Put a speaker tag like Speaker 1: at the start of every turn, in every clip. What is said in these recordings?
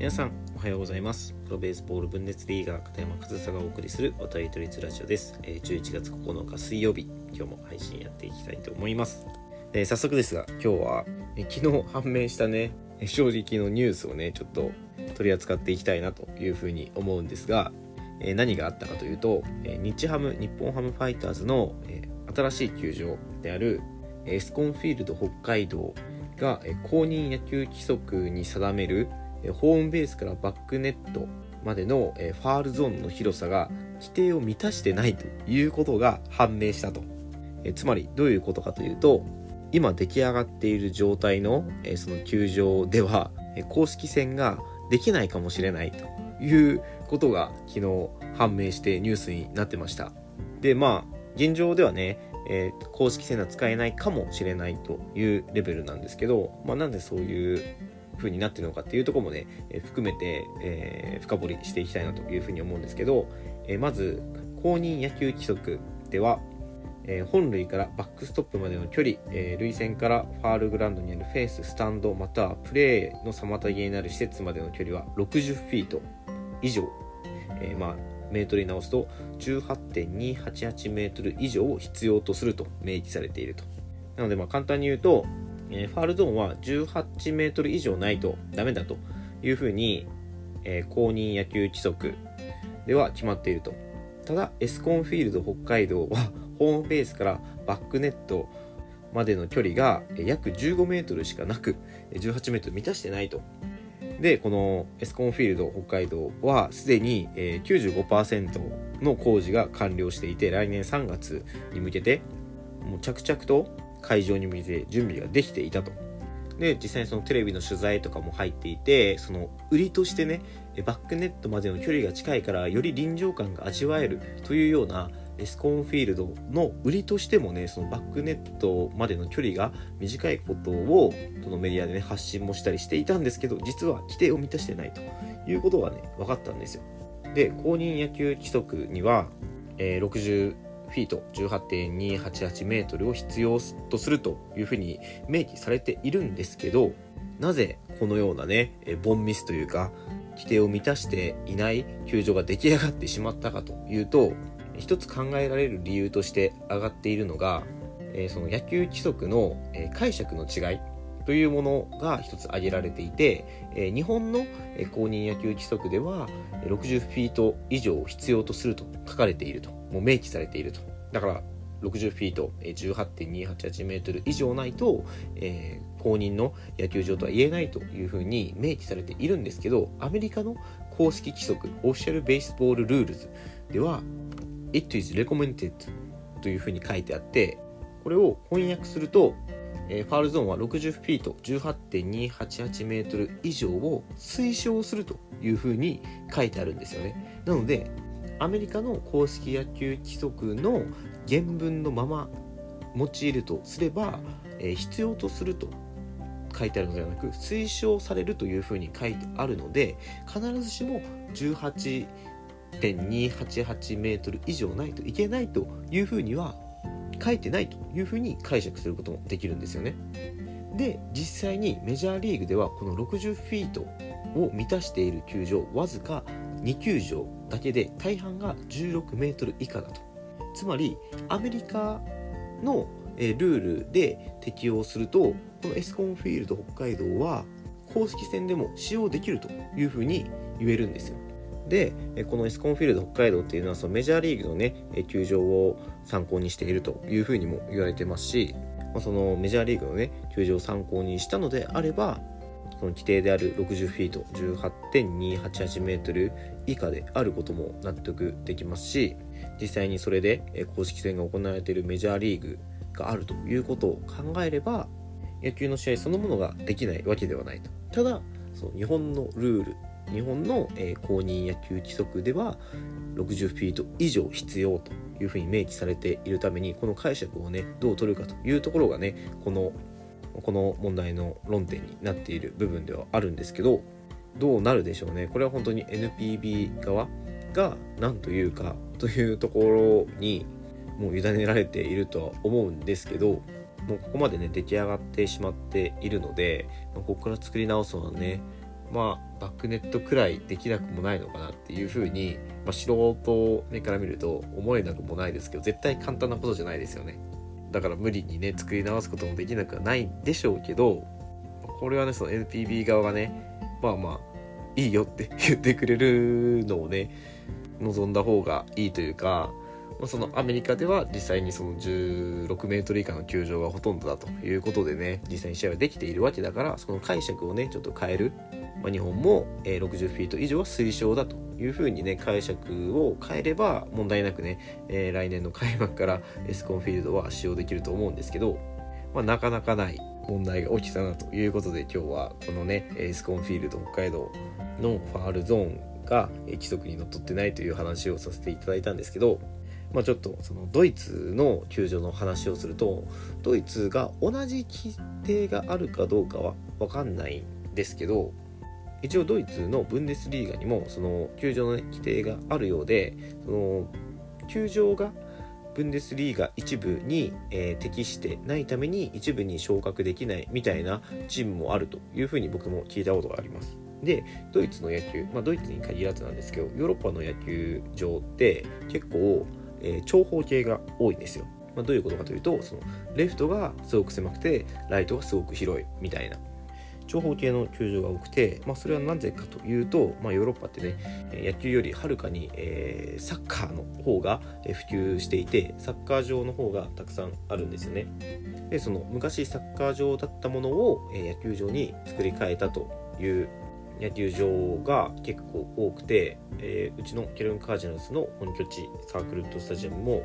Speaker 1: 皆さんおはようございます。プロベースボール分裂リーガー片山和沙がお送りする渡り都立ラジオです。え11月9日水曜日。今日も配信やっていきたいと思います。え早速ですが今日はえ昨日判明したね正直のニュースをねちょっと取り扱っていきたいなというふうに思うんですがえ何があったかというとえ日ハム日本ハムファイターズのえ新しい球場であるエスコンフィールド北海道が公認野球規則に定めるホームベースからバックネットまでのファールゾーンの広さが規定を満たしてないということが判明したと。つまりどういうことかというと今出来上がっている状態のその球場では公式戦ができないかもしれないということが昨日判明してニュースになってました。でまあ現状ではね、公式戦は使えないかもしれないというレベルなんですけど、まあ、なんでそういう風になってるのかっていうところもね、えー含めて、えー深掘りしていきたいなというふうに思うんですけど、えーまず公認野球規則では、えー本塁からバックストップまでの距離、えー塁線からファールグラウンドにあるフェンススタンドまたはプレーの妨げになる施設までの距離は60フィート以上、えーまあメートルに直すと18.288メートル以上を必要とすると明記されていると。なのでまあ簡単に言うと、えーファールゾーンは18メートル以上ないとダメだというふうに、えー公認野球規則では決まっていると。ただエスコンフィールド北海道はホームベースからバックネットまでの距離が約15メートルしかなく18メートル満たしてないと。でこのエスコンフィールド北海道はすでに95%の工事が完了していて来年3月に向けてもう着々と会場に向けて準備ができていたと。で実際にそのテレビの取材とかも入っていてその売りとしてねバックネットまでの距離が近いからより臨場感が味わえるというようなエスコンフィールドの売りとしてもねそのバックネットまでの距離が短いことをそのメディアでね発信もしたりしていたんですけど実は規定を満たしてないということがね分かったんですよ。で公認野球規則には、えーフィート18.288メートルを必要とするというふうに明記されているんですけどなぜこのようなねボンミスというか規定を満たしていない球場が出来上がってしまったかというと一つ考えられる理由として挙がっているのが、その野球規則の、解釈の違い。というものが一つ挙げられていて、えー日本のえ公認野球規則では60フィート以上必要とすると書かれていると。もう明記されていると。だから60フィートえ18.288メートル以上ないと、えー公認の野球場とは言えないというふうに明記されているんですけどアメリカの公式規則オフィシャル・ベースボール・ルールズでは It is recommended というふうに書いてあってこれを翻訳すると、えーファールゾーンは60フィート18.288メートル以上を推奨するというふうに書いてあるんですよね。なのでアメリカの公式野球規則の原文のまま用いるとすれば、えー必要とすると書いてあるのではなく推奨されるというふうに書いてあるので必ずしも18.288メートル以上ないといけないというふうには書いてないというふうに解釈することもできるんですよね。で実際にメジャーリーグではこの60フィートを満たしている球場わずか2球場だけで大半が16メートル以下だとつまりアメリカのルールで適用するとこのエスコンフィールド北海道は公式戦でも使用できるというふうに言えるんですよでこのエスコンフィールド北海道っていうのはそのメジャーリーグのね球場を参考にしているというふうにも言われてますし、まあ、そのメジャーリーグのね球場を参考にしたのであればその規定である60フィート18.288メートル以下であることも納得できますし実際にそれで公式戦が行われているメジャーリーグがあるということを考えれば野球の試合そのものができないわけではないと。ただその日本のルール日本の、えー公認野球規則では60フィート以上必要というふうに明記されているためにこの解釈をねどう取るかというところがねこのこの問題の論点になっている部分ではあるんですけどどうなるでしょうね。これは本当に NPB 側が何というかというところにもう委ねられているとは思うんですけどもうここまでね出来上がってしまっているので、まあここから作り直すのはねまあバックネットくらいできなくもないのかなっていうふうに、まあ、素人目から見ると思えなくもないですけど絶対簡単なことじゃないですよね。だから無理にね作り直すこともできなくはないんでしょうけどこれはねその NPB 側がねまあまあいいよって言ってくれるのをね望んだ方がいいというかそのアメリカでは実際にその16メートル以下の球場がほとんどだということでね実際に試合はできているわけだからその解釈をねちょっと変える、ま、日本も60フィート以上は推奨だというふうにね解釈を変えれば問題なくね、え、来年の開幕からエスコンフィールドは使用できると思うんですけど、まあ、なかなかない問題が起きたなということで今日はこのねエスコンフィールド北海道のファールゾーンが規則にのっとってないという話をさせていただいたんですけどまあ、ちょっとそのドイツの球場の話をするとドイツが同じ規定があるかどうかは分かんないんですけど一応ドイツのブンデスリーガにもその球場の、ね、規定があるようでその球場がブンデスリーガ一部に、えー、適してないために一部に昇格できないみたいなチームもあるというふうに僕も聞いたことがあります。でドイツの野球、まあ、ドイツに限らずなんですけどヨーロッパの野球場って結構えー、長方形が多いんですよ。まあ、どういうことかというとそのレフトがすごく狭くてライトがすごく広いみたいな長方形の球場が多くて、まあ、それはなぜかというと、まあ、ヨーロッパってね野球よりはるかに、えー、サッカーの方が普及していてサッカー場の方がたくさんあるんですよね。でその昔サッカー場だったものを、え野球場に作り変えたという野球場が結構多くて、えー、うちのケルンカージナルスの本拠地サークルットスタジアムも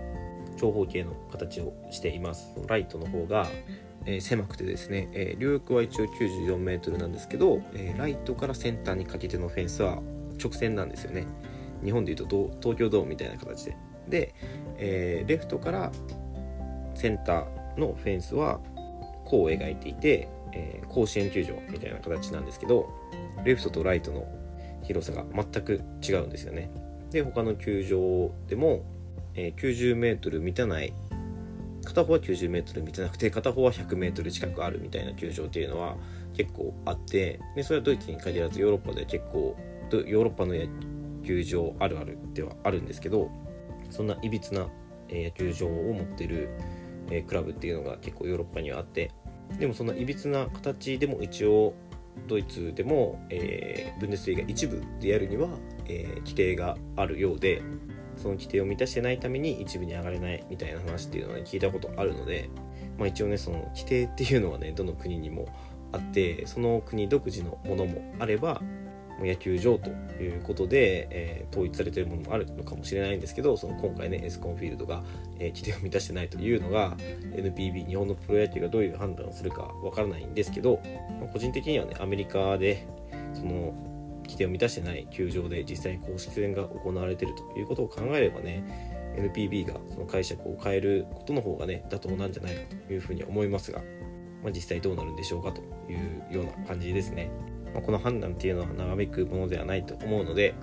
Speaker 1: 長方形の形をしています。ライトの方が、えー、狭くてですね、えー、両翼は一応94メートルなんですけど、えー、ライトからセンターにかけてのフェンスは直線なんですよね日本でいうと東京ドームみたいな形でで、えー、レフトからセンターのフェンスは弧を描いていて、えー、甲子園球場みたいな形なんですけどレフトとライトの広さが全く違うんですよね。で他の球場でも、えー、90メートル満たない片方は90メートル満たなくて片方は100メートル近くあるみたいな球場っていうのは結構あってでそれはドイツに限らずヨーロッパでは結構ヨーロッパの野球場あるあるではあるんですけどそんないびつな野球場を持ってるクラブっていうのが結構ヨーロッパにはあってでもそのいびつな形でも一応ドイツでも、えー、ブンデスリーガ一部でやるには、えー、規定があるようでその規定を満たしてないために一部に上がれないみたいな話っていうのは、ね、聞いたことあるので、まあ、一応ねその規定っていうのはねどの国にもあってその国独自のものもあれば野球場ということで、えー、統一されているものもあるのかもしれないんですけどその今回ねエスコンフィールドが、えー、規定を満たしてないというのが NPB 日本のプロ野球がどういう判断をするかわからないんですけど、まあ、個人的にはねアメリカでその規定を満たしてない球場で実際に公式戦が行われているということを考えればね NPB がその解釈を変えることの方がね妥当なんじゃないかというふうに思いますが、まあ、実際どうなるんでしょうかというような感じですね。まあ、この判断っていうのは長引くものではないと思うので、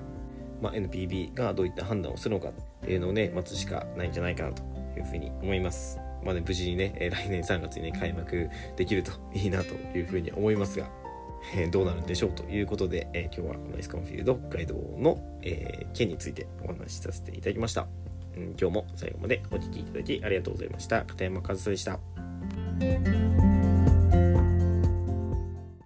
Speaker 1: まあ、NPB がどういった判断をするのかっていうのをね待つしかないんじゃないかなというふうに思います。まあね、無事にね、来年3月にね、開幕できるといいなというふうに思いますが、え、どうなるんでしょうということで、えー、今日はこのエスコンフィールド北海道の、えー、件についてお話しさせていただきました。うん、今日も最後までお聴きいただきありがとうございました。片山和沙でした。